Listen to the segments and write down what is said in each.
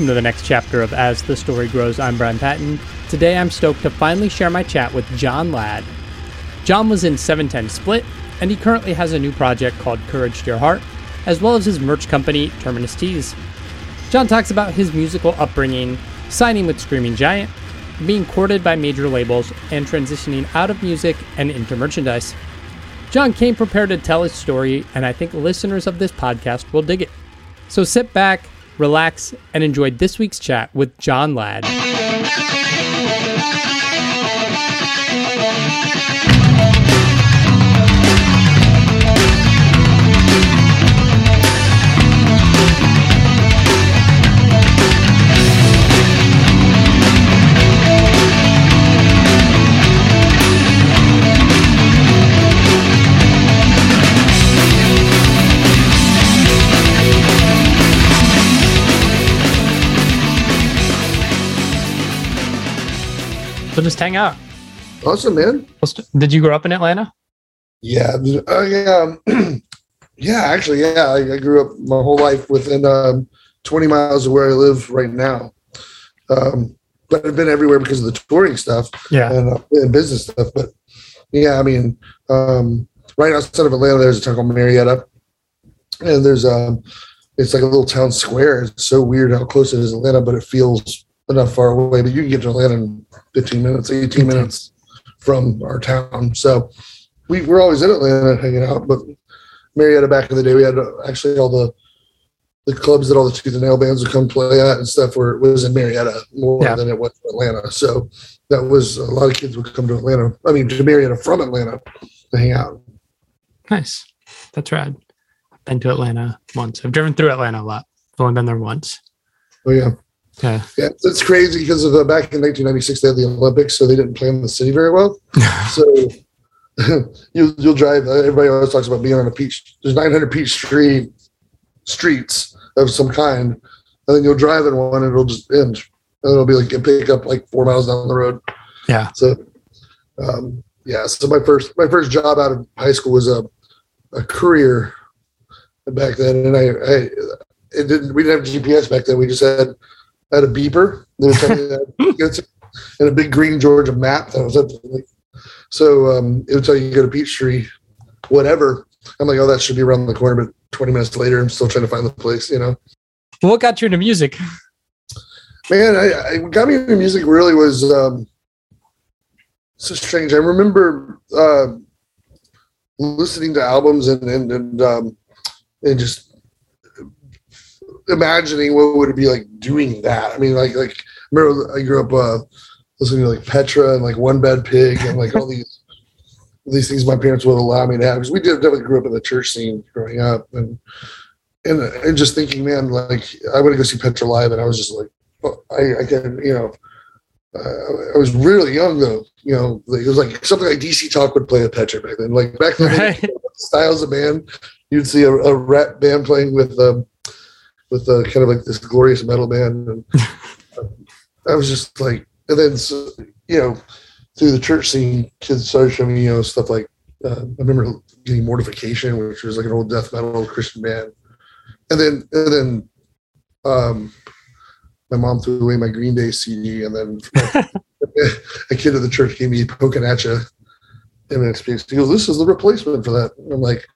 Welcome to the next chapter of As the Story Grows. I'm Brian Patton. Today I'm stoked to finally share my chat with John Ladd. John was in 710 Split, and he currently has a new project called Courage to Your Heart, as well as his merch company, Terminus Tees. John talks about his musical upbringing, signing with Screaming Giant, being courted by major labels, and transitioning out of music and into merchandise. John came prepared to tell his story, and I think listeners of this podcast will dig it. So sit back, relax, and enjoy this week's chat with John Ladd. So just hang out. Awesome, man. Did you grow up in Atlanta? Yeah, uh, yeah, yeah. Actually, yeah. I, I, grew up my whole life within um, 20 miles of where I live right now. Um, but I've been everywhere because of the touring stuff, yeah, and, uh, and business stuff. But yeah, I mean, um, right outside of Atlanta, there's a town called Marietta, and there's um, it's like a little town square. It's so weird how close it is to Atlanta, but it feels enough far away. But you can get to Atlanta in 15 minutes, 18 minutes from our town. So we were always in Atlanta hanging out. But Marietta back in the day, we had uh, actually all the the clubs that all the tooth and nail bands would come play at and stuff were was in Marietta more yeah. than it was Atlanta. So that was a lot of kids would come to Atlanta. I mean to Marietta from Atlanta to hang out. Nice. That's rad. Been to Atlanta once. I've driven through Atlanta a lot. I've only been there once. Oh yeah. Yeah, yeah, it's crazy because of the back in 1996 they had the Olympics, so they didn't plan the city very well. so you you'll drive. Uh, everybody always talks about being on a peach. There's 900 peach street streets of some kind, and then you'll drive in one and it'll just end. And it'll be like you pick up like four miles down the road. Yeah. So, um, yeah. So my first my first job out of high school was a a courier back then, and I, I it didn't we didn't have GPS back then. We just had had a beeper and a big green Georgia map that was up. So um, it would tell you you go to Peachtree, whatever. I'm like, oh, that should be around the corner. But 20 minutes later, I'm still trying to find the place. You know. What got you into music? Man, I, I got me into music really was um, so strange. I remember uh, listening to albums and and and, um, and just imagining what would it be like doing that. I mean, like like remember I grew up uh, listening to like Petra and like One Bad Pig and like all these these things my parents would allow me to have because we did definitely grew up in the church scene growing up and and and just thinking, man, like I want to go see Petra live, and I was just like, oh, I I can you know. Uh, I was really young though, you know. Like, it was like something like DC Talk would play at Petra back then. Like back then, right. styles of band, you'd see a, a rap band playing with um, with uh, kind of like this glorious metal band, and I was just like, and then you know, through the church scene, kids started showing me you know stuff like uh, I remember getting Mortification, which was like an old death metal Christian band, and then and then um, my mom threw away my Green Day CD, and then a kid at the church gave me "Pokinatcha." MXPX. He goes, "This is the replacement for that." And I'm like,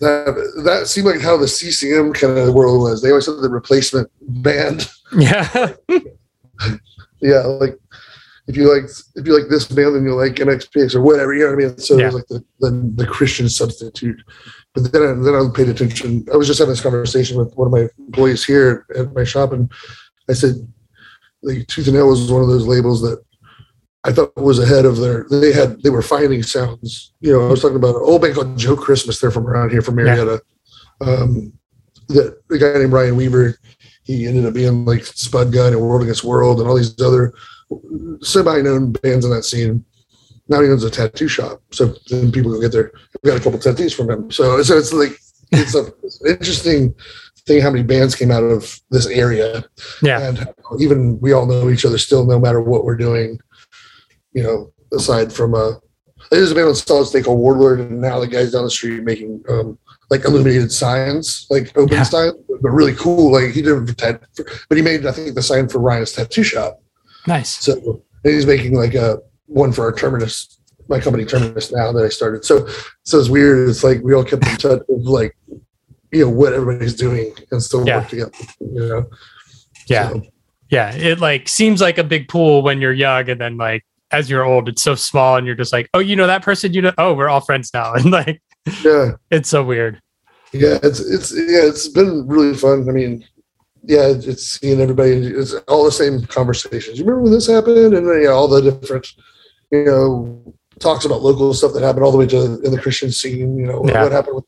that that seemed like how the CCM kind of world was. They always had the replacement band. Yeah. yeah, like if you like if you like this band then you like MXPX or whatever, you know what I mean? So yeah. it was like the, the, the Christian substitute. But then I, then I paid attention. I was just having this conversation with one of my employees here at my shop, and I said, like Tooth and Nail was one of those labels that I thought was ahead of their. They had they were finding sounds. You know, I was talking about an old band called Joe Christmas. They're from around here, from Marietta. Yeah. Um, that the guy named Ryan Weaver, he ended up being like Spud Gun and World Against World and all these other semi-known bands in that scene. Now he owns a tattoo shop, so then people go get their. We got a couple tattoos from him, so so it's like it's a it's interesting thing how many bands came out of this area. Yeah, and even we all know each other still, no matter what we're doing you know, aside from uh, there's a band on Solid State called Warlord, and now the guy's down the street making um, like illuminated signs, like open Yeah. style, but really cool. Like he did for for, but he made I think the sign for Ryan's tattoo shop. Nice. So and he's making like a one for our terminus, my company terminus now that I started. So so it's weird. It's like we all kept in touch with like you know what everybody's doing and still Yeah. work together. You know. Yeah. So, Yeah. It like seems like a big pool when you're young, and then like as you're old, it's so small, and you're just like, oh, you know that person, you know, oh, we're all friends now, and like yeah. it's so weird. Yeah, it's it's yeah, it's been really fun. I mean, yeah, it's seeing everybody. It's all the same conversations. You remember when this happened, and then, yeah, all the different, you know, talks about local stuff that happened all the way to in the Christian scene. You know, Yeah. what happened. With,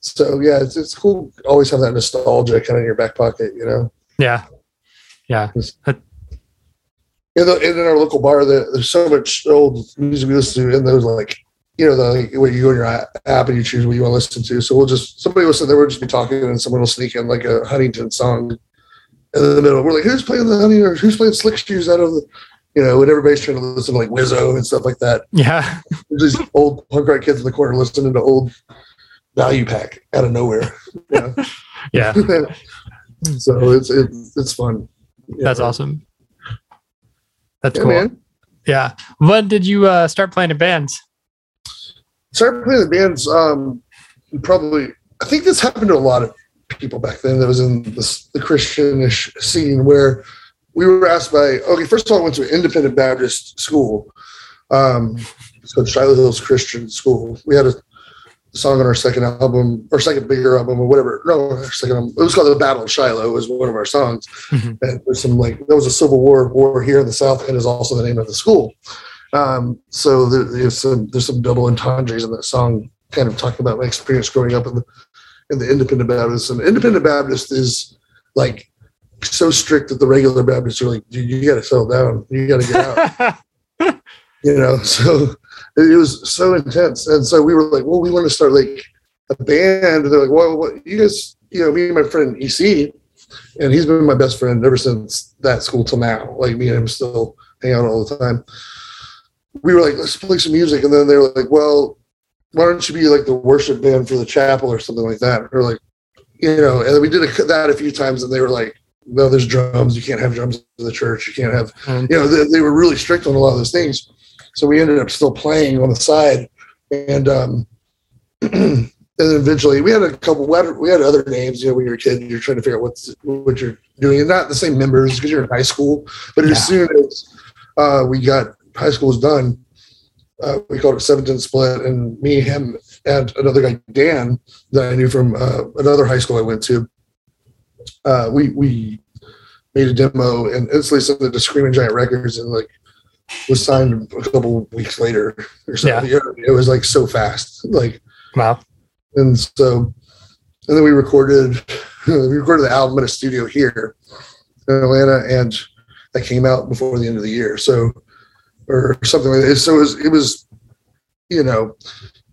so yeah, it's it's cool. Always have that nostalgia kind of in your back pocket. You know, Yeah. Yeah. In, the, in our local bar, the, there's so much old music we listen to, and there's like. You know, the like, where you go in your app and you choose what you want to listen to. So we'll just somebody will sit there, we'll just be talking, and someone will sneak in like a Huntington song in the middle. We're like, who's playing the honey or who's playing slick shoes out of the you know, and everybody's trying to listen to like Wizzo and stuff like that. Yeah. These old punk rock kids in the corner listening to old value pack out of nowhere. You know? Yeah. so it's it's it's fun. Yeah. That's awesome. That's Yeah, cool. man. Yeah. When did you uh, start playing in bands? Started playing the bands. Um, probably. I think this happened to a lot of people back then. That was in the, the Christianish scene where we were asked by. Okay, first of all, I went to an independent Baptist school. Um, it's called Shiloh Hills Christian School. We had a song on our second album, or second bigger album, or whatever. No, our second album. It was called "The Battle of Shiloh." Was one of our songs. Mhm. And there's some like there was a Civil War war here in the South, and is also the name of the school. Um, so there, there's some there's some double entendres in that song, kind of talking about my experience growing up in the in the Independent Baptist. And Independent Baptist is like so strict that the regular Baptists are like, dude, you got to settle down, you got to get out you know so it was so intense. And so we were like well we want to start like a band. And they're like well what you guys you know me and my friend ec and he's been my best friend ever since that school till now. Like me and him still hang out all the time. We were like let's play some music. And then they were like well why don't you be like the worship band for the chapel or something like that? Or like you know and then we did a, that a few times and they were like no there's drums. You can't have drums in the church. You can't have Mm. you know they, they were really strict on a lot of those things so we ended up still playing on the side. And um and eventually we had a couple we had, we had other names you know when you're a kid you're trying to figure out what's what you're doing. And not the same members because you're in high school but Yeah. as soon as uh we got high school was done uh, we called it 710 Split. And me him and another guy dan that i knew from uh, another high school i went to uh we we made a demo and instantly sent it to screaming giant records and like was signed a couple weeks later or something. It was like so fast. Like wow. and so and then we recorded we recorded the album in a studio here in Atlanta and that came out before the end of the year. So or something like that. So it was it was you know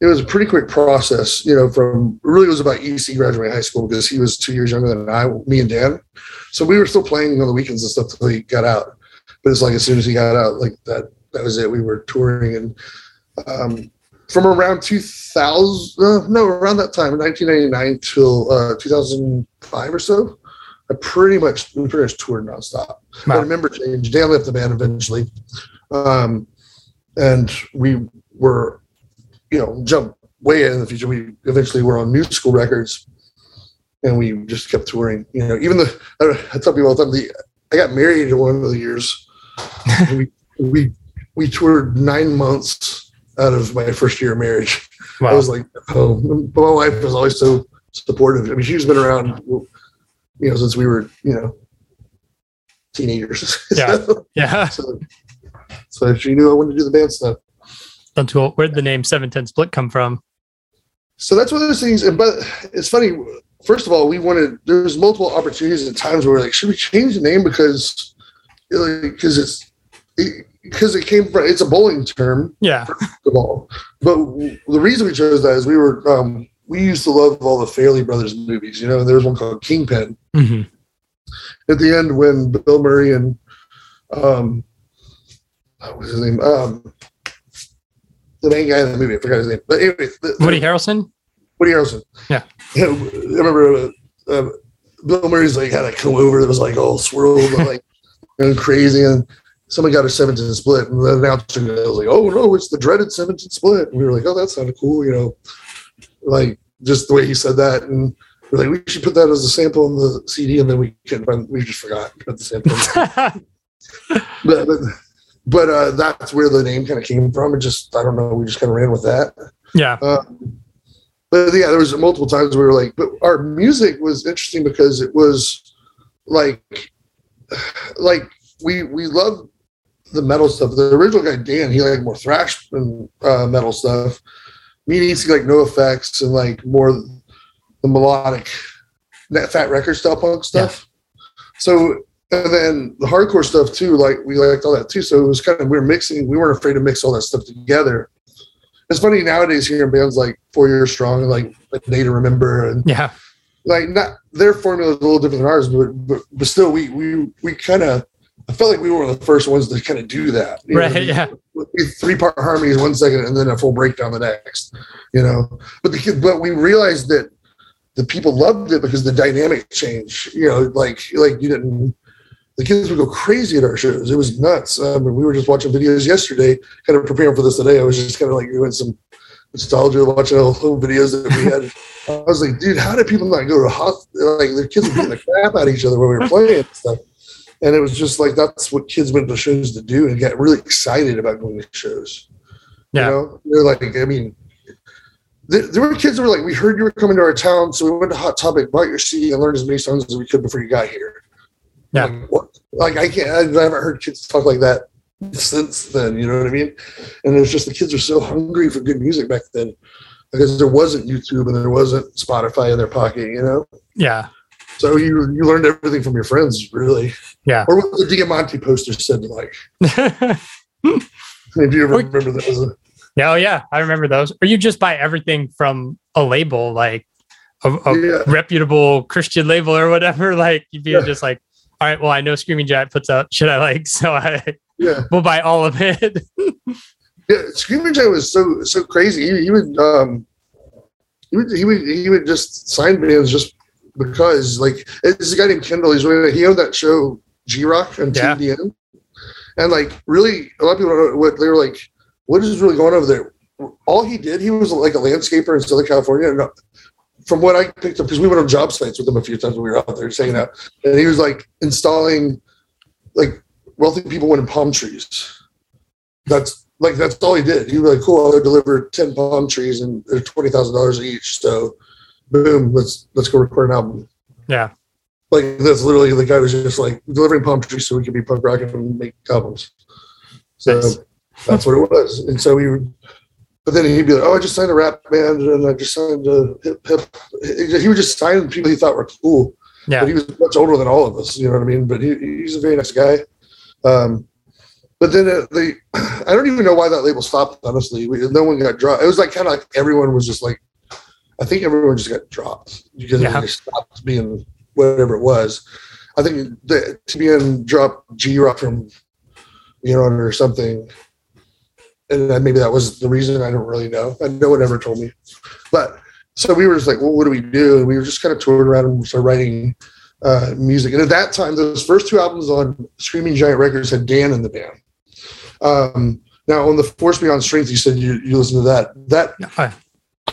it was a pretty quick process, you know, from really it was about EC graduating high school because he was two years younger than I, me and Dan. So we were still playing on the weekends and stuff until he got out. But it's like as soon as he got out, like that that was it. We were touring and um from around 2000 uh, no around that time 1999 till uh 2005 or so i pretty much we pretty much toured nonstop i Wow. remember change dan left the band eventually um and we were you know jump way in the future we eventually were on New School records and we just kept touring you know even the i, I tell people all the time the i got married in one of the years we we we toured nine months out of my first year of marriage. I was like, oh, but my wife was always so supportive. I mean, she's been around, you know, since we were, you know, teenagers. Yeah. so, Yeah. so, so she knew I wanted to do the band stuff. That's cool. Where'd the name 710 Split come from? So that's one of those things. But it's funny. First of all, we wanted there was multiple opportunities at times where we're like, should we change the name because because it's because it, came from it's a bowling term Yeah. the ball. But w- the reason we chose that is we were um, we used to love all the Farrelly Brothers movies. You know, and there was one called Kingpin. hmm At the end, when Bill Murray and um, what was his name? Um, the main guy in the movie, I forgot his name. But anyway, the, Woody Harrelson? Woody Harrelson. Yeah. I remember uh, uh, Bill Murray's like had a come over that was like all swirled like and crazy, and somebody got a seven-ten split, and the announcer was like, "Oh no, it's the dreaded seven-ten split." And we were like, "Oh, that sounded cool," you know, like just the way he said that, and we're like, "We should put that as a sample on the CD," and then we couldn't find, we just forgot to put the sample. but but, but uh, that's where the name kind of came from. It just I don't know, we just kind of ran with that. yeah. Uh, but yeah, there was multiple times we were like, but our music was interesting because it was like, like we we loved the metal stuff. The original guy Dan, he liked more thrash and uh, metal stuff. Me and EC like no effects and like more the melodic, that fat record style punk stuff. So and then the hardcore stuff too, like we liked all that too. So it was kind of we were mixing. We weren't afraid to mix all that stuff together. It's funny nowadays hearing bands like Four Years Strong and like A Day to Remember and Yeah. Like not their formula is a little different than ours, but but, but still we we we kind of I felt like we were one of the first ones to kind of do that. you know? Right. Yeah. Three part harmonies one second and then a full breakdown the next. You know, but the but we realized that the people loved it because the dynamic changed. You know, like like you didn't. The kids would go crazy at our shows. It was nuts. Um, and we were just watching videos yesterday, kind of preparing for this today. I was just kind of like doing some nostalgia, watching all the videos that we had. I was like, dude, how did people not go to hospital? Like their kids were beating the crap out of each other when we were playing and stuff. And it was just like that's what kids went to shows to do and get really excited about going to shows. Yeah. You know, they're like, I mean, there, there were kids that were like, we heard you were coming to our town, so we went to Hot Topic, bought your CD, and learned as many songs as we could before you got here. Yeah. Like, what? like I can't, I haven't heard kids talk like that since then. You know what I mean? And it's just the kids were so hungry for good music back then because there wasn't YouTube and there wasn't Spotify in their pocket. You know, Yeah. so you you learned everything from your friends, really. Yeah. Or what the Diamante poster said like. If you ever remember those. Yeah, oh yeah, I remember those. Or you just buy everything from a label, like a, a Yeah. reputable Christian label or whatever. Like you'd be Yeah. just like, all right, well, I know Screaming Giant puts out shit I like, so I Yeah. will buy all of it. Yeah, Screaming Giant was so so crazy. He, he would um he would he would he would just sign bands just because like it's a guy named Kendall. He's really, he owned that show G Rock and Yeah. TBN, and like really a lot of people don't know what they were like. What is really going on over there? All he did, he was like a landscaper in Southern California. And uh, from what I picked up, because we went on job sites with him a few times when we were out there just hanging out, and he was like installing like wealthy people wanted palm trees. That's like that's all he did. He was like, "Cool, I'll deliver ten palm trees and they're twenty thousand dollars each." So, boom, let's let's go record an album. yeah. Like that's literally the guy was just like delivering palm trees so we could be punk rock and make albums. So Nice. that's what it was. And so we would, but then he'd be like, "Oh, I just signed a rap band and I just signed a hip hip." He would just sign people he thought were cool. Yeah. But he was much older than all of us. You know what I mean? But he, he's a very nice guy. Um, but then uh, they, I don't even know why that label stopped. Honestly, we, no one got dropped. It was like kind of like everyone was just like, I think everyone just got dropped because Yeah. they stopped being whatever it was. I think the TBN dropped G Rock from, you know, or something, and maybe that was the reason. I don't really know. And no one ever told me. But so we were just like, well, what do we do? And we were just kind of touring around and started writing uh, music. And at that time, those first two albums on Screaming Giant Records had Dan in the band. Um, now on the Force Beyond Strength, you said you, you listened to that. That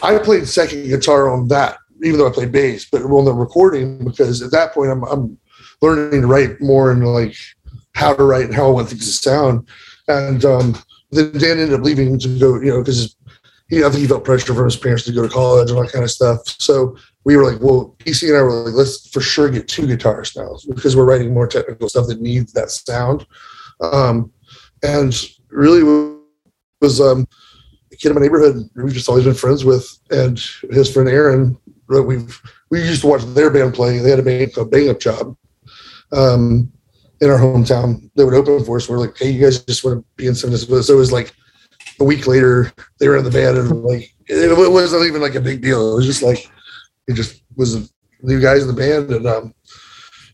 I played second guitar on that, even though I played bass, but on the recording because at that point I'm, I'm learning to write more and like how to write and how I want things to sound. And um, then Dan ended up leaving to go, you know, because he I think he felt pressure from his parents to go to college and all that kind of stuff. So we were like, well, EC and I were like, let's for sure get two guitars now because we're writing more technical stuff that needs that sound. Um, and really was um, a kid in my neighborhood we've just always been friends with, and his friend Aaron. We've we used to watch their band play. They had a band called Bang Up Job um, in our hometown. They would open for us. We're like, hey, you guys just want to be in some of this? So it was like a week later, they were in the band, and like it wasn't even like a big deal. It was just like it just was the new guys in the band, and um,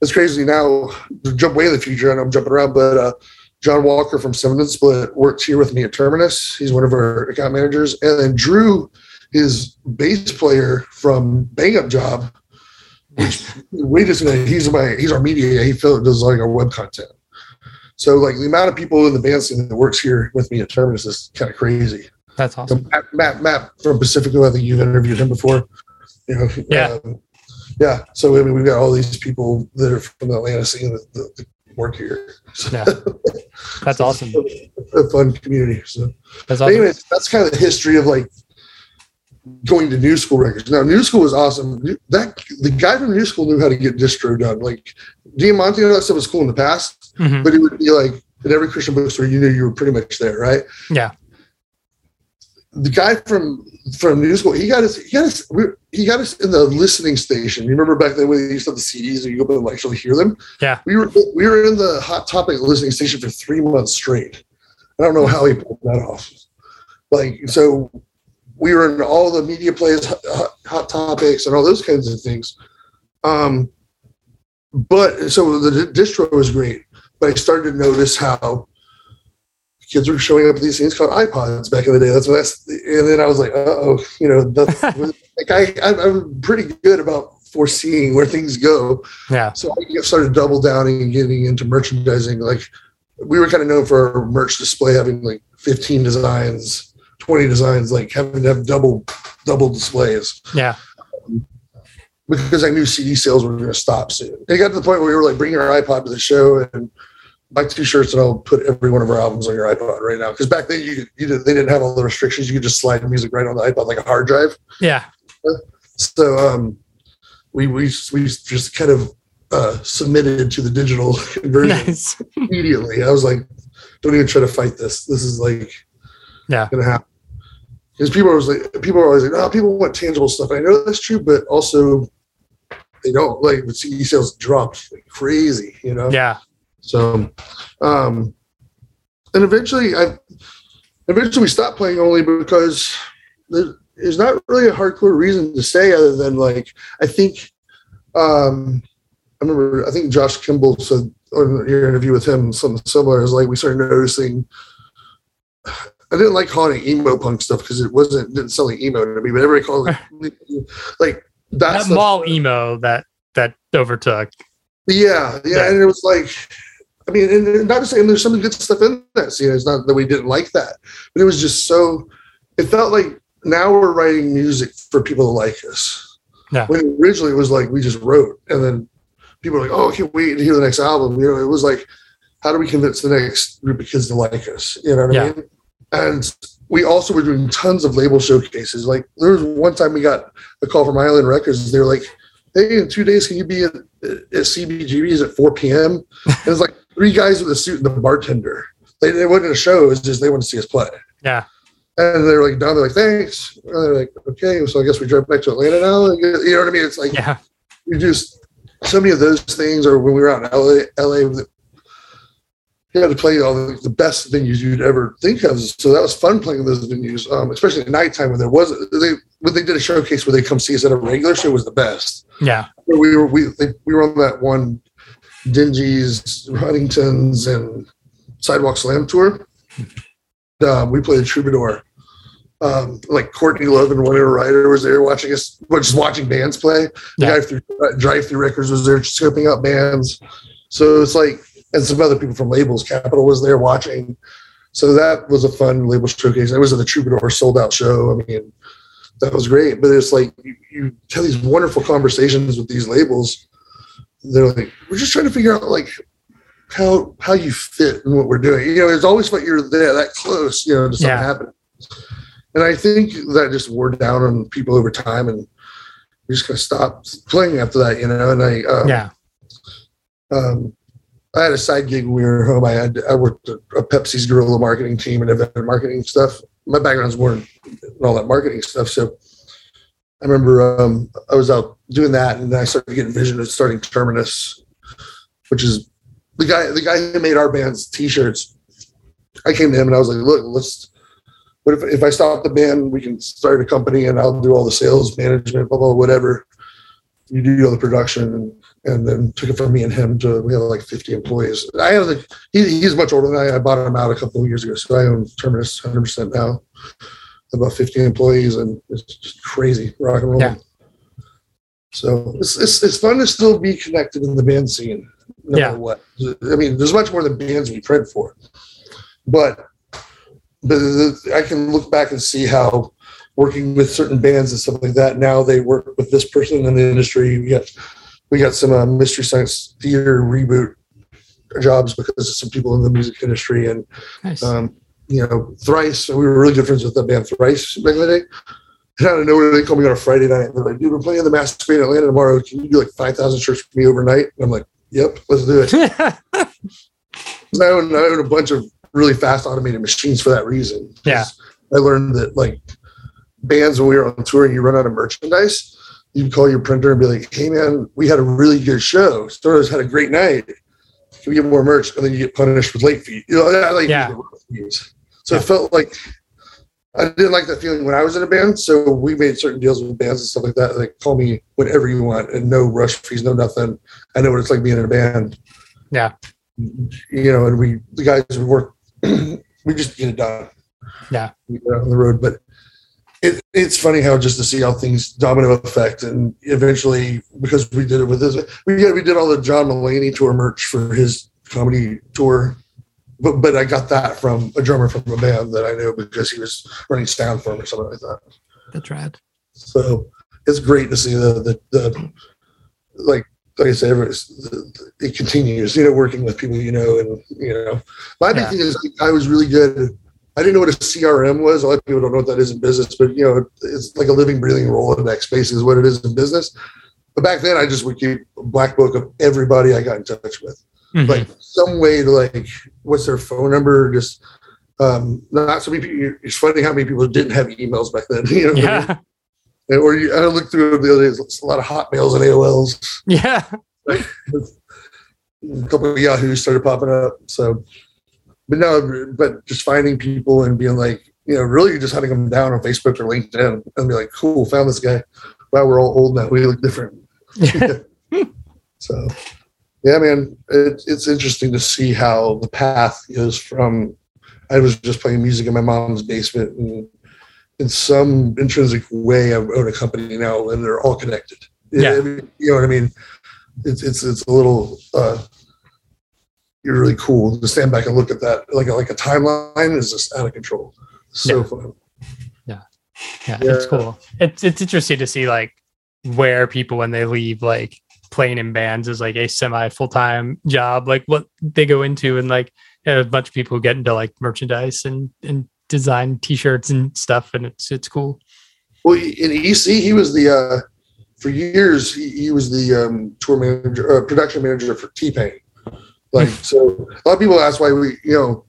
it's crazy now. to Jump way in the future, and I'm jumping around, but uh, John Walker from Seven Ten Split works here with me at Terminus. He's one of our account managers, and then Drew his bass player from Bang Up Job, which we just he's my he's our media. He does like our web content. So like the amount of people in the band scene that works here with me at Terminus is kind of crazy. That's awesome. So Matt, Matt, Matt from Pacifico, I think you've interviewed him before. You know, yeah, um, yeah. So I mean, we've got all these people that are from the Atlanta scene that, that, that work here. So, yeah, that's awesome. A fun community. So, that's awesome. anyways, that's kind of the history of like going to New School Records. Now, New School was awesome. That the guy from New School knew how to get distro done. Like Diamante and all that stuff was cool in the past, Mhm. but it would be like at every Christian bookstore, you knew you were pretty much there, right? Yeah. The guy from from New School, he got us. He got us. we- He got us in the listening station. You remember back then when they used to have the CDs and you go up and actually hear them? Yeah. We were we were in the Hot Topic listening station for three months straight. I don't know how he pulled that off. Like so, we were in all the media plays, hot, hot topics, and all those kinds of things. Um, but so the distro was great, but I started to notice how kids were showing up with these things called iPods back in the day. That's what that's, and then I was like, oh, you know, that's, like I, I'm- pretty good about foreseeing where things go. Yeah. So I started double downing and getting into merchandising. Like we were kind of known for our merch display having like 15 designs, 20 designs, like having to have double double displays Yeah. Um, because I knew CD sales were going to stop soon. It got to the point where we were like bringing our iPod to the show and buy two shirts and I'll put every one of our albums on your iPod right now. Because back then you, you did, they didn't have all the restrictions. You could just slide music right on the iPod like a hard drive. Yeah. So um, we we we just kind of uh, submitted to the digital conversion Nice. immediately. I was like, don't even try to fight this. This is like Yeah. gonna happen. Because people are always like people are always like, oh, people want tangible stuff. I know that's true, but also they don't like the CD sales dropped like crazy, you know? Yeah. So um and eventually I eventually we stopped playing only because there- there's not really a hardcore reason to say other than like I think um I remember I think Josh Kemble said on your interview with him something similar is like we started noticing I didn't like calling it emo punk stuff because it wasn't didn't sound like emo to me, but everybody called it like that That mall emo that that overtook. yeah, yeah, Yeah. and it was like, I mean, and not to say and there's some good stuff in that scene. It's not that we didn't like that, but it was just so. It felt like now we're writing music for people to like us. Yeah. When originally it was like we just wrote, and then people were like, "Oh, I can't wait to hear the next album." You know, it was like, how do we convince the next group of kids to like us? You know what Yeah. I mean? And we also were doing tons of label showcases. Like there was one time we got a call from Island Records. And they were like, "Hey, in two days, can you be at, at CBGB's at 4 p.m.?" And it's like three guys with a suit and the bartender. They, they wasn't a show. It was just they wanted to see us play. Yeah. And they're like, down. They're like, thanks. And they're like, okay. So I guess we drive back to Atlanta now. You know what I mean? It's like Yeah. you just so many of those things. Or when we were out in LA, LA, you had to play all the, the best venues you'd ever think of. So that was fun playing those venues, um, especially at nighttime when there wasn't. They when they did a showcase where they come see us at a regular show was the best. Yeah. Where we were we they, we were on that one Dingees, Huntington's, and Sidewalk Slam tour. Um, we played a Troubadour. Um, like Courtney Love and Winona Ryder was there watching us, well, just watching bands play. The Yeah. guy through uh, Drive Through Records was there scoping out bands. So it's like, and some other people from labels. Capitol was there watching. So that was a fun label showcase. It was at the Troubadour sold out show. I mean, that was great. But it's like you, you have these wonderful conversations with these labels. They're like, we're just trying to figure out like how how you fit in what we're doing. You know, it's always like you're there that close, you know, to something Yeah. happening. And I think that just wore down on people over time, and we just kind of stopped playing after that, you know. And I, um, Yeah. um, I had a side gig when we were home. I had I worked at a Pepsi's guerrilla marketing team and event marketing stuff. My background's more in all that marketing stuff. So I remember um, I was out doing that, and then I started getting vision of starting Terminus, which is the guy the guy who made our band's t-shirts. I came to him and I was like, "Look, let's. What if if I stop the band, we can start a company, and I'll do all the sales management, blah blah whatever. You do all the production, and and then took it from me and him to we have like 50 employees. I have the he, he's much older than I. I bought him out a couple of years ago, so I own Terminus 100 percent now. about 50 employees, and it's just crazy rock and roll. Yeah. So it's, it's it's fun to still be connected in the band scene, no Yeah. matter what. I mean, there's much more than bands we print for, but but I can look back and see how working with certain bands and stuff like that. Now they work with this person in the industry. We got we got some uh, mystery science theater reboot jobs because of some people in the music industry and Nice. um, you know, Thrice. We were really good friends with the band Thrice back in the day. And out of nowhere, they called me on a Friday night. They're like, dude, we're playing the Master in Atlanta tomorrow. Can you do like 5,000 shirts for me overnight? And I'm like, yep, let's do it. I own, I own a bunch of really fast automated machines for that reason. Yeah. I learned that like bands, when we were on tour and you run out of merchandise, you call your printer and be like, hey man, we had a really good show. Stars had a great night. Can we get more merch? And then you get punished with late fees. You know, I like Yeah. So Yeah. it felt like I didn't like that feeling when I was in a band. So we made certain deals with bands and stuff like that. Like call me whenever you want and no rush fees, no nothing. I know what it's like being in a band. Yeah. You know, and we the guys we work we just get it done. Yeah. We get out on the road. But it, it's funny how just to see how things domino effect and eventually because we did it with this we did we did all the John Mulaney tour merch for his comedy tour but but I got that from a drummer from a band that I knew because he was running sound for or something like that. That's rad. So it's great to see the the, the like like I said, it continues. You know, working with people you know, and you know, my big thing is I was really good. I didn't know what a CRM was. A lot of people don't know what that is in business, but you know, it's like a living, breathing Rolodex. Basically, is what it is in business. But back then, I just would keep a black book of everybody I got in touch with Mhm. like some way to like what's their phone number just um not so many people it's funny how many people didn't have emails back then you know yeah. And- or you, i looked through the other day it's a lot of hotmails and aols Yeah. a couple of yahoos started popping up so but no but just finding people and being like you know really just hunting them down on facebook or linkedin and be like cool found this guy wow we're all old now we look different. So, yeah, man, it, it's interesting to see how the path goes from I was just playing music in my mom's basement, and in some intrinsic way, I own a company now, and they're all connected. Yeah. You know what I mean. It's it's it's a little. uh you're really cool to stand back and look at that like a, like a timeline is just out of control. So Yeah. fun. Yeah, it's Yeah. It's cool. It's it's interesting to see like where people when they leave like playing in bands is like a semi full time job, like what they go into, and like a bunch of people get into like merchandise and and design T-shirts and stuff, and it's it's cool. Well, in EC, he was the uh, for years. He, he was the um, tour manager, uh, production manager for T Pain. Like, so a lot of people ask why we, you know,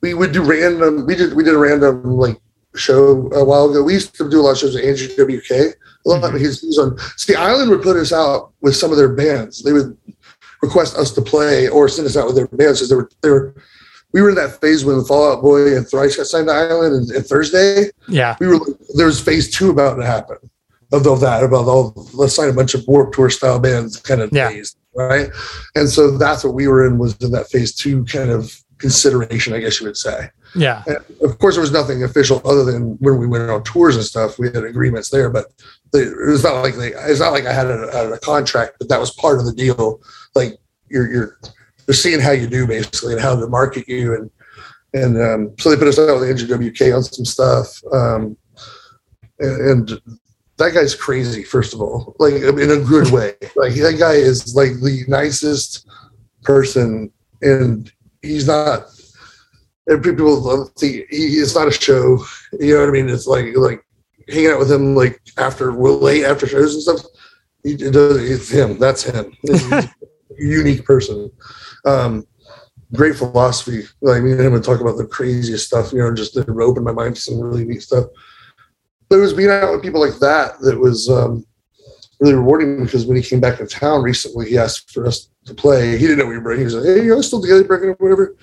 we would do random. We did we did a random like show a while ago. We used to do a lot of shows at Andrew WK. Of Mhm. his, he's on. See, Island would put us out with some of their bands. They would request us to play or send us out with their bands because they were they were. We were in that phase when Fall Out Boy and Thrice got signed to Island, and, and Thursday Yeah, we were there was phase two about to happen of, of that about all let's sign a bunch of warp tour style bands kind of Yeah. phase right and so that's what we were in was in that phase two kind of consideration i guess you would say yeah, and of course there was nothing official other than when we went on tours and stuff we had agreements there but they, it was not like they it's not like i had a, a contract but that was part of the deal. Like you're you're they're seeing how you do basically and how to market you and and um, so they put us out with Andrew WK on some stuff um, and, and that guy's crazy first of all like in a good way. Like that guy is like the nicest person and he's not and people think he it's not a show you know what i mean? It's like like hanging out with him like after late after shows and stuff he does it's him that's him. He's a unique person. Um great philosophy. Like me and him would talk about the craziest stuff you know just to open my mind to some really neat stuff. But it was being out with people like that that was um really rewarding because when he came back to town recently he asked for us to play. He didn't know we were breaking. He was like hey you guys still together breaking up whatever?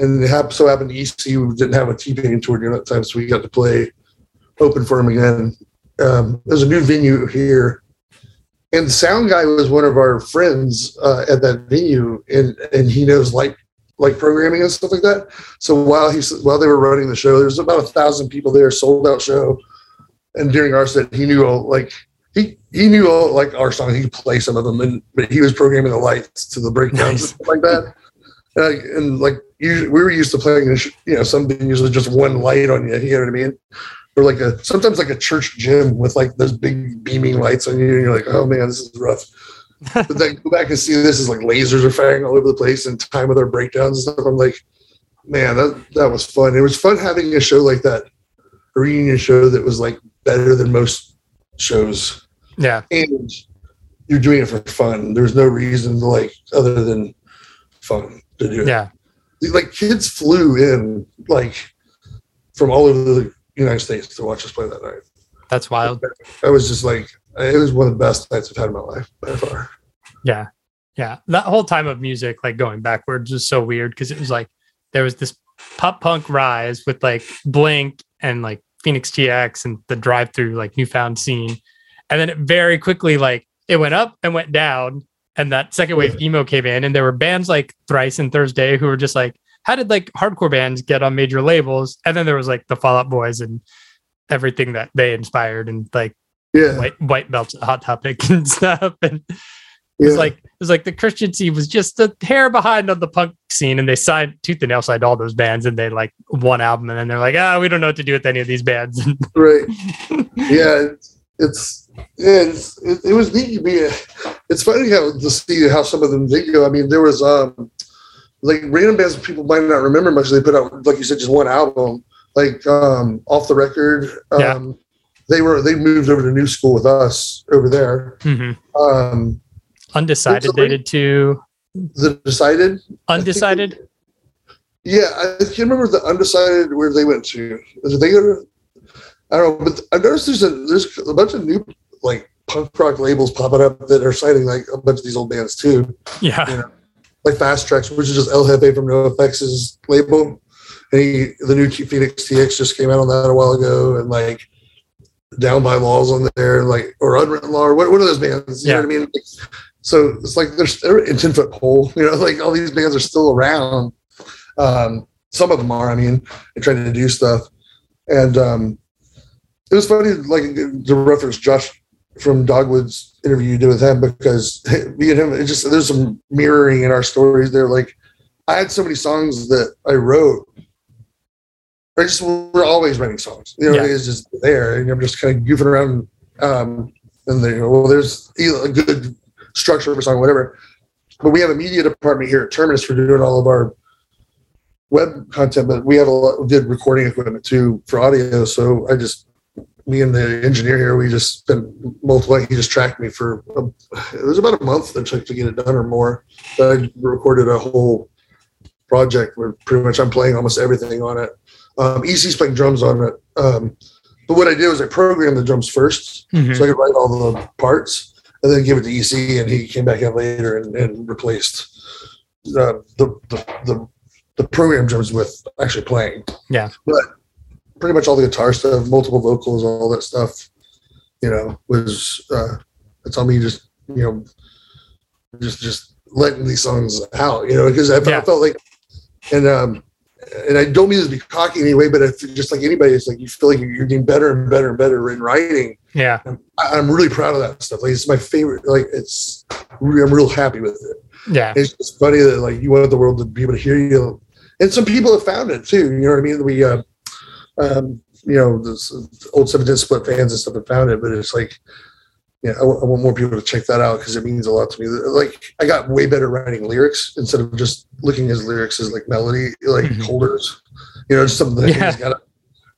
And it happened, so happened EC didn't have a T-Pain tour during that time, so we got to play open for him again. Um, there's a new venue here, and the sound guy was one of our friends uh, at that venue, and and he knows light like programming and stuff like that. So while he's while they were running the show, there's about a thousand people there, sold out show. And during our set, he knew all like he he knew all like our songs. He could play some of them, and but he was programming the lights to the breakdowns Nice. and stuff like that. And, like, and like usually, we were used to playing, you know, some venues with just one light on you. You know what I mean? Or like a sometimes like a church gym with like those big beaming lights on you, and you're like, oh man, this is rough. but then go back and see this is like lasers are firing all over the place and time with our breakdowns and stuff. I'm like, man, that that was fun. It was fun having a show like that, a reunion show that was like better than most shows, Yeah. and you're doing it for fun. There's no reason to like other than fun to do it. Yeah. Like kids flew in like from all over the United States to watch us play that night. That's wild. I was just like, it was one of the best nights I've had in my life by far. Yeah. Yeah. That whole time of music, like going backwards, was so weird because it was like there was this pop punk rise with like Blink and like Phoenix TX and the drive through like newfound scene. And then it very quickly, like it went up and went down. And that second wave emo came in. And there were bands like Thrice and Thursday who were just like, how did like hardcore bands get on major labels? And then there was like the Fall Out Boys and everything that they inspired and like Yeah, white white belts hot topic and stuff. And it was like it was like the Christian scene was just a hair behind on the punk scene, and they signed tooth and nail signed all those bands, and they like one album, and then they're like, ah, we don't know what to do with any of these bands. right. Yeah, it's, it's yeah, it's, it, it was neat to be. It's funny how to see how some of them did go. I mean, there was um like random bands people might not remember much. They put out like you said, just one album. Like um off the record. Um, Yeah. They were they moved over to new school with us over there. Mhm. Um, Undecided, they did too. the decided. Undecided. Yeah, I can't remember the undecided where they went to. Did they go to? I don't know, but I noticed there's a there's a bunch of new like punk rock labels popping up that are citing like a bunch of these old bands too, Yeah. Yeah. Like Fast Tracks, which is just El Jefe from NoFX's label, and he, the new Phoenix TX just came out on that a while ago, and like Down by Laws on there, like or Unwritten Law, or what, what are those bands? You know what I mean? Like, so it's like there's they're in ten foot pole, you know, like all these bands are still around. Um, some of them are, I mean, and trying to do stuff. And um, it was funny, like the reference Josh from Dogwood's interview you did with him because me and him, it just there's some mirroring in our stories. They're like, I had so many songs that I wrote. I just we're always writing songs. You know, Yeah. it's just there, and I'm just kind of goofing around. Um, and they go, well, there's a good structure of a song, whatever. But we have a media department here at Terminus for doing all of our web content, but we have a lot of good recording equipment too for audio. So I just, me and the engineer here, we just spent multiple, he just tracked me for, a, it was about a month that took to get it done or more. But I recorded a whole project where pretty much I'm playing almost everything on it. Um, EC's playing drums on it. Um, but what I did was I programmed the drums first Mhm. so I could write all the parts and then give it to EC, and he came back in later and, and replaced uh, the, the the the program drums with actually playing. Yeah. but pretty much all the guitar stuff, multiple vocals, all that stuff, you know, was uh, it's on me just you know just just letting these songs out, you know, because I, Yeah. I felt like and um and I don't mean this to be cocky anyway, but if just like anybody, it's like you feel like you're getting better and better and better in writing. Yeah. I- I'm really proud of that stuff. Like it's my favorite. Like it's, I'm real happy with it. Yeah. It's just funny that like you want the world to be able to hear you, and some people have found it too. You know what I mean? We, uh, um, you know, this old Seven Ten Split fans and stuff have found it, but it's like, yeah, I, want more people to check that out because it means a lot to me. Like I got way better writing lyrics instead of just looking as lyrics as like melody, like Mhm. holders. You know, just something that Yeah. gotta.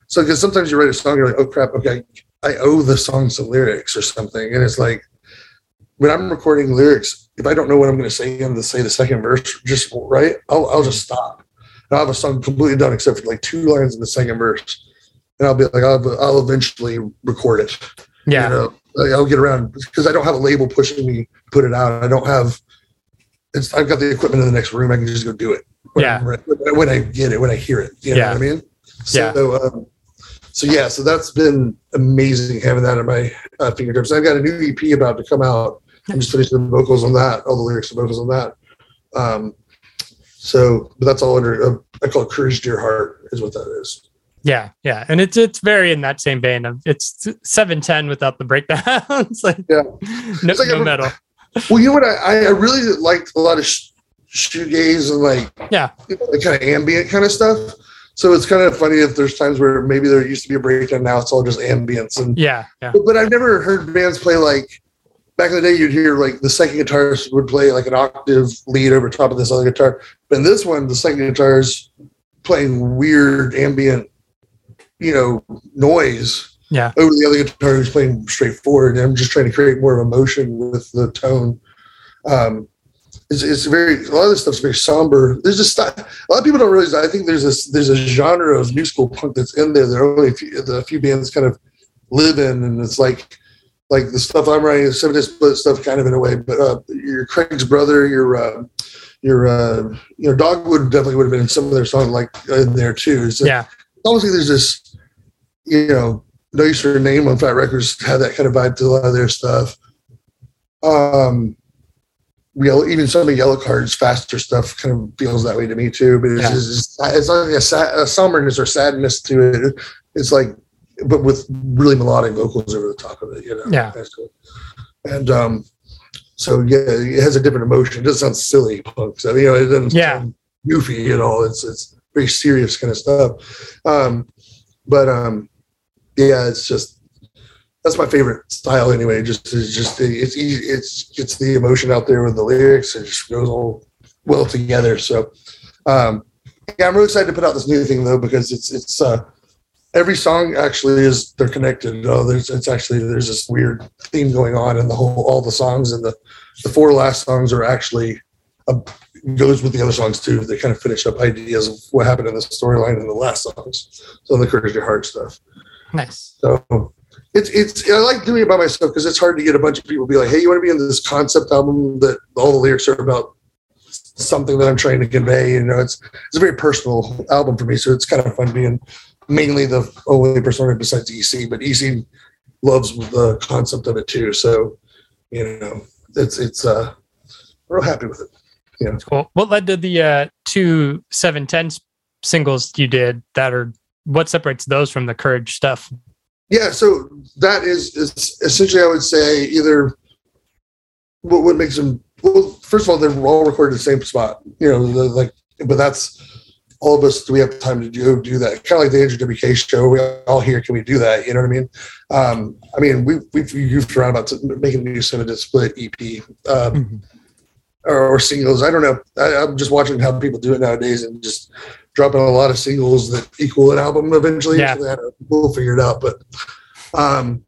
So because sometimes you write a song, you're like, oh crap, okay, I owe the song some lyrics or something, and it's like when I'm recording lyrics, if I don't know what I'm going to say in the say the second verse, just right, I'll, I'll just stop. And I'll have a song completely done except for like two lines in the second verse, and I'll be like, I'll, I'll eventually record it. Yeah. You know, like I'll get around because I don't have a label pushing me to put it out. I don't have. It's I've got the equipment in the next room. I can just go do it. When Yeah. I'm when I get it, when I hear it. You know Yeah. what I mean? So, Yeah. um, so yeah, so that's been amazing having that at my uh, fingertips. I've got a new EP about to come out. I'm just finishing the vocals on that, all the lyrics and vocals on that. Um, So, but that's all under. Uh, I call it Courage Your Heart is what that is. Yeah, yeah, and it's it's very in that same vein of it's seven ten without the breakdowns. like, Yeah. no, like no a- metal. Well, you know what? I, I really liked a lot of sh- shoegaze and like Yeah. you know, like kind of ambient kind of stuff. So it's kind of funny if there's times where maybe there used to be a breakdown, now it's all just ambience. And Yeah, yeah, but, but I've never heard bands play like back in the day. You'd hear like the second guitarist would play like an octave lead over top of this other guitar. But in this one, the second guitar is playing weird ambient, you know, noise yeah, over the other guitar who's playing straightforward. And I'm just trying to create more of emotion with the tone. Um, it's, it's very a lot of this stuff's very somber. There's just a lot of people don't realize. I think there's this there's a genre of new school punk that's in there. There are only a few, the few bands kind of live in, and it's like like the stuff I'm writing is seven split stuff kind of in a way. But uh, your Craig's brother, your uh, your uh, you know Dogwood definitely would have been in some of their songs like in there too. It's yeah, almost like there's this, you know, no use for name on Fat Wreck Chords had that kind of vibe to a lot of their stuff. Um, yellow, even some of the Yellowcard's, faster stuff kind of feels that way to me too. But it's Yeah. just, it's like a, sad, a somberness or sadness to it. It's like, but with really melodic vocals over the top of it, you know. Yeah. That's cool. And um, so yeah, it has a different emotion. It doesn't sound silly, punk. So you know, it doesn't Yeah. sound goofy at all. It's it's very serious kind of stuff. Um, but um, yeah, it's just that's my favorite style anyway. Just it's just it's easy. It's gets the emotion out there with the lyrics. It just goes all well together. So um, yeah, I'm really excited to put out this new thing though because it's it's uh, every song actually is they're connected. Oh, there's it's actually there's this weird theme going on in the whole all the songs and the the four last songs are actually a, goes with the other songs too. They kind of finish up ideas of what happened in the storyline in the last songs. So the Courage Your Heart stuff. nice. So it's it's I like doing it by myself because it's hard to get a bunch of people to be like, hey, you want to be in this concept album that all the lyrics are about something that I'm trying to convey. You know, it's it's a very personal album for me, so it's kind of fun being mainly the only person besides EC, but EC loves the concept of it too. So you know, it's it's uh, we're real happy with it. Yeah. Cool. What led to the uh, two seven ten singles you did that are what separates those from the courage stuff? Yeah, so that is, is essentially, I would say, either what, what makes them. Well, first of all, they're all recorded in the same spot, you know. Like, but that's all of us. Do we have time to do do that? Kind of like the Andrew WK show. We all here. Can we do that? You know what I mean? Um, I mean, we we've used around about making a new seven split EP. Um, or, or singles. I don't know. I, I'm just watching how people do it nowadays and just dropping a lot of singles that equal an album eventually. Yeah. So that, we'll figure it out. But um,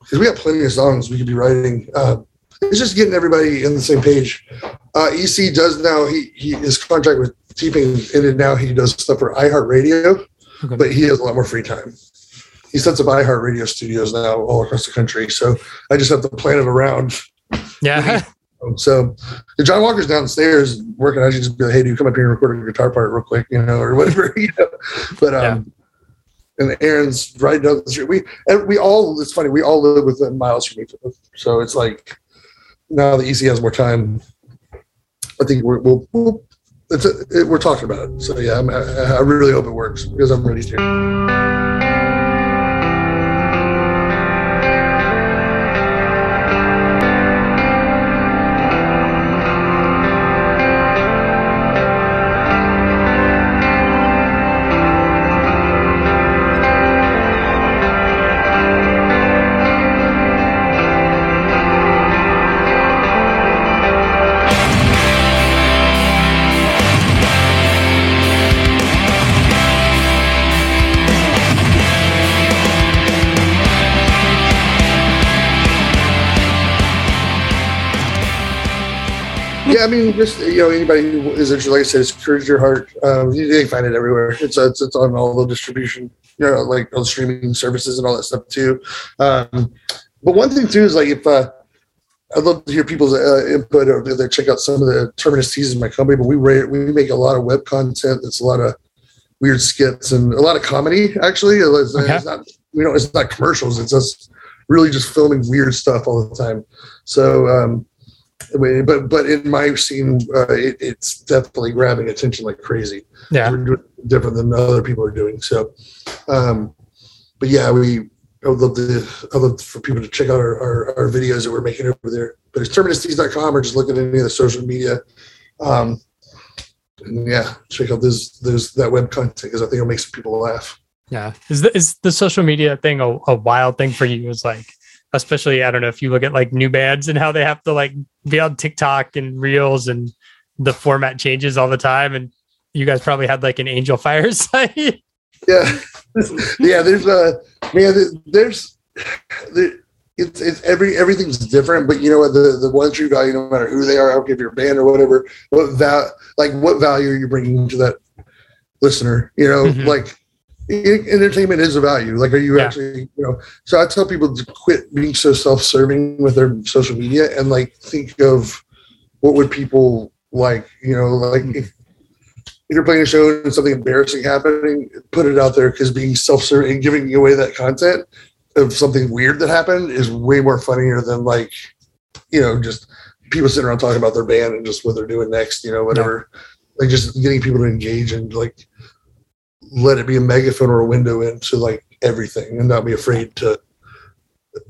because we have plenty of songs we could be writing. Uh, it's just getting everybody in the same page. Uh, EC does now. He, he his contract with T-Pain ended. Now he does stuff for iHeartRadio, Okay. but he has a lot more free time. He sets up iHeartRadio studios now all across the country. So I just have to plan it around Yeah. so if John Walker's downstairs working, I should just be like, hey, do you come up here and record a guitar part real quick, you know, or whatever, you know. But um and Aaron's right down the street. We and we all it's funny, we all live within miles from each other. So it's like now that EC has more time, I think we're we'll, we'll it's a, it, we're talking about it. So yeah, I'm, I, I really hope it works because I'm ready to. Yeah, I mean, just you know, anybody who is interested, like I said, it's Courage Your Heart. Um, you they can find it everywhere. It's it's, it's on all the distribution, you know, like all the streaming services and all that stuff too. Um, but one thing too is like if uh, I'd love to hear people's uh, input or they check out some of the Terminus Tees in my company. But we rate, we make a lot of web content. That's a lot of weird skits and a lot of comedy. Actually, it's, Okay. it's not you know, it's not commercials. It's us really just filming weird stuff all the time. So. Um, but but in my scene, uh, it, it's definitely grabbing attention like crazy. Yeah, we're doing different than other people are doing. So, um, but yeah, we. I would love to. I would love for people to check out our, our, our videos that we're making over there. But it's terminusstees.com or just look at any of the social media. Um, and yeah, check out this there's that web content because I think it'll make some people laugh. Yeah, is the is the social media thing a, a wild thing for you? Is like especially I don't know if you look at like new bands and how they have to like be on TikTok and Reels and the format changes all the time. And you guys probably had like an Angelfire site. yeah, yeah. There's a man. There's there, it's, it's every everything's different, but you know what the the one true value, no matter who they are, care if you're a band or whatever. What val like what value are you bringing to that listener? You know, mm-hmm. like entertainment is a value. Like, are you yeah. actually, you know? So I tell people to quit being so self-serving with their social media and like think of what would people like. You know, like if, if you're playing a show and something embarrassing happening, put it out there because being self-serving and giving away that content of something weird that happened is way more funnier than like, you know, just people sitting around talking about their band and just what they're doing next. You know, whatever. Yeah. Like just getting people to engage and like let it be a megaphone or a window into like everything and not be afraid to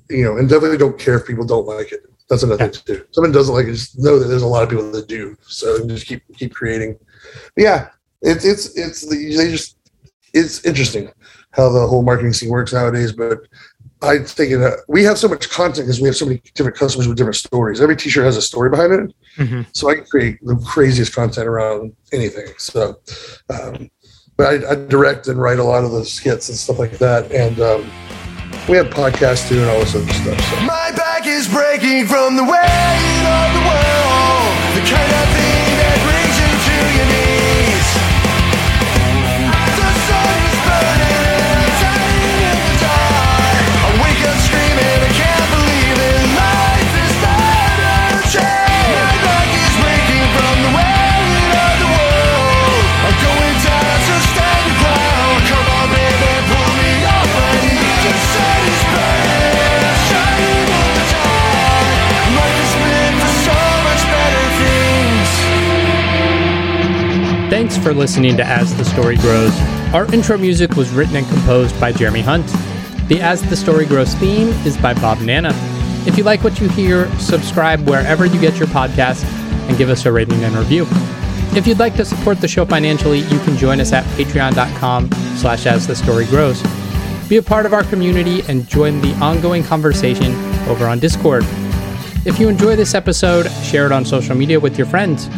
you know and definitely don't care if people don't like it that's another yeah. thing to do someone doesn't like it just know that there's a lot of people that do so just keep keep creating but yeah it's it's it's they just it's interesting how the whole marketing scene works nowadays but I think it, we have so much content because we have so many different customers with different stories. Every T-shirt has a story behind it, mm-hmm. so I can create the craziest content around anything. So, um, I, I, direct and write a lot of the skits and stuff like that. And um, we have podcasts too and all this other stuff. So. My back is breaking from the weight of the world, the kind of thing Listening to As the Story Grows. Our intro music was written and composed by Jeremy Hunt. The As the Story Grows theme is by Bob Nanna. If you like what you hear, subscribe wherever you get your podcast and give us a rating and review. If you'd like to support the show financially, you can join us at patreon.com slash as the story grows. Be a part of our community and join the ongoing conversation over on Discord. If you enjoy this episode, share it on social media with your friends.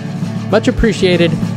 Much appreciated,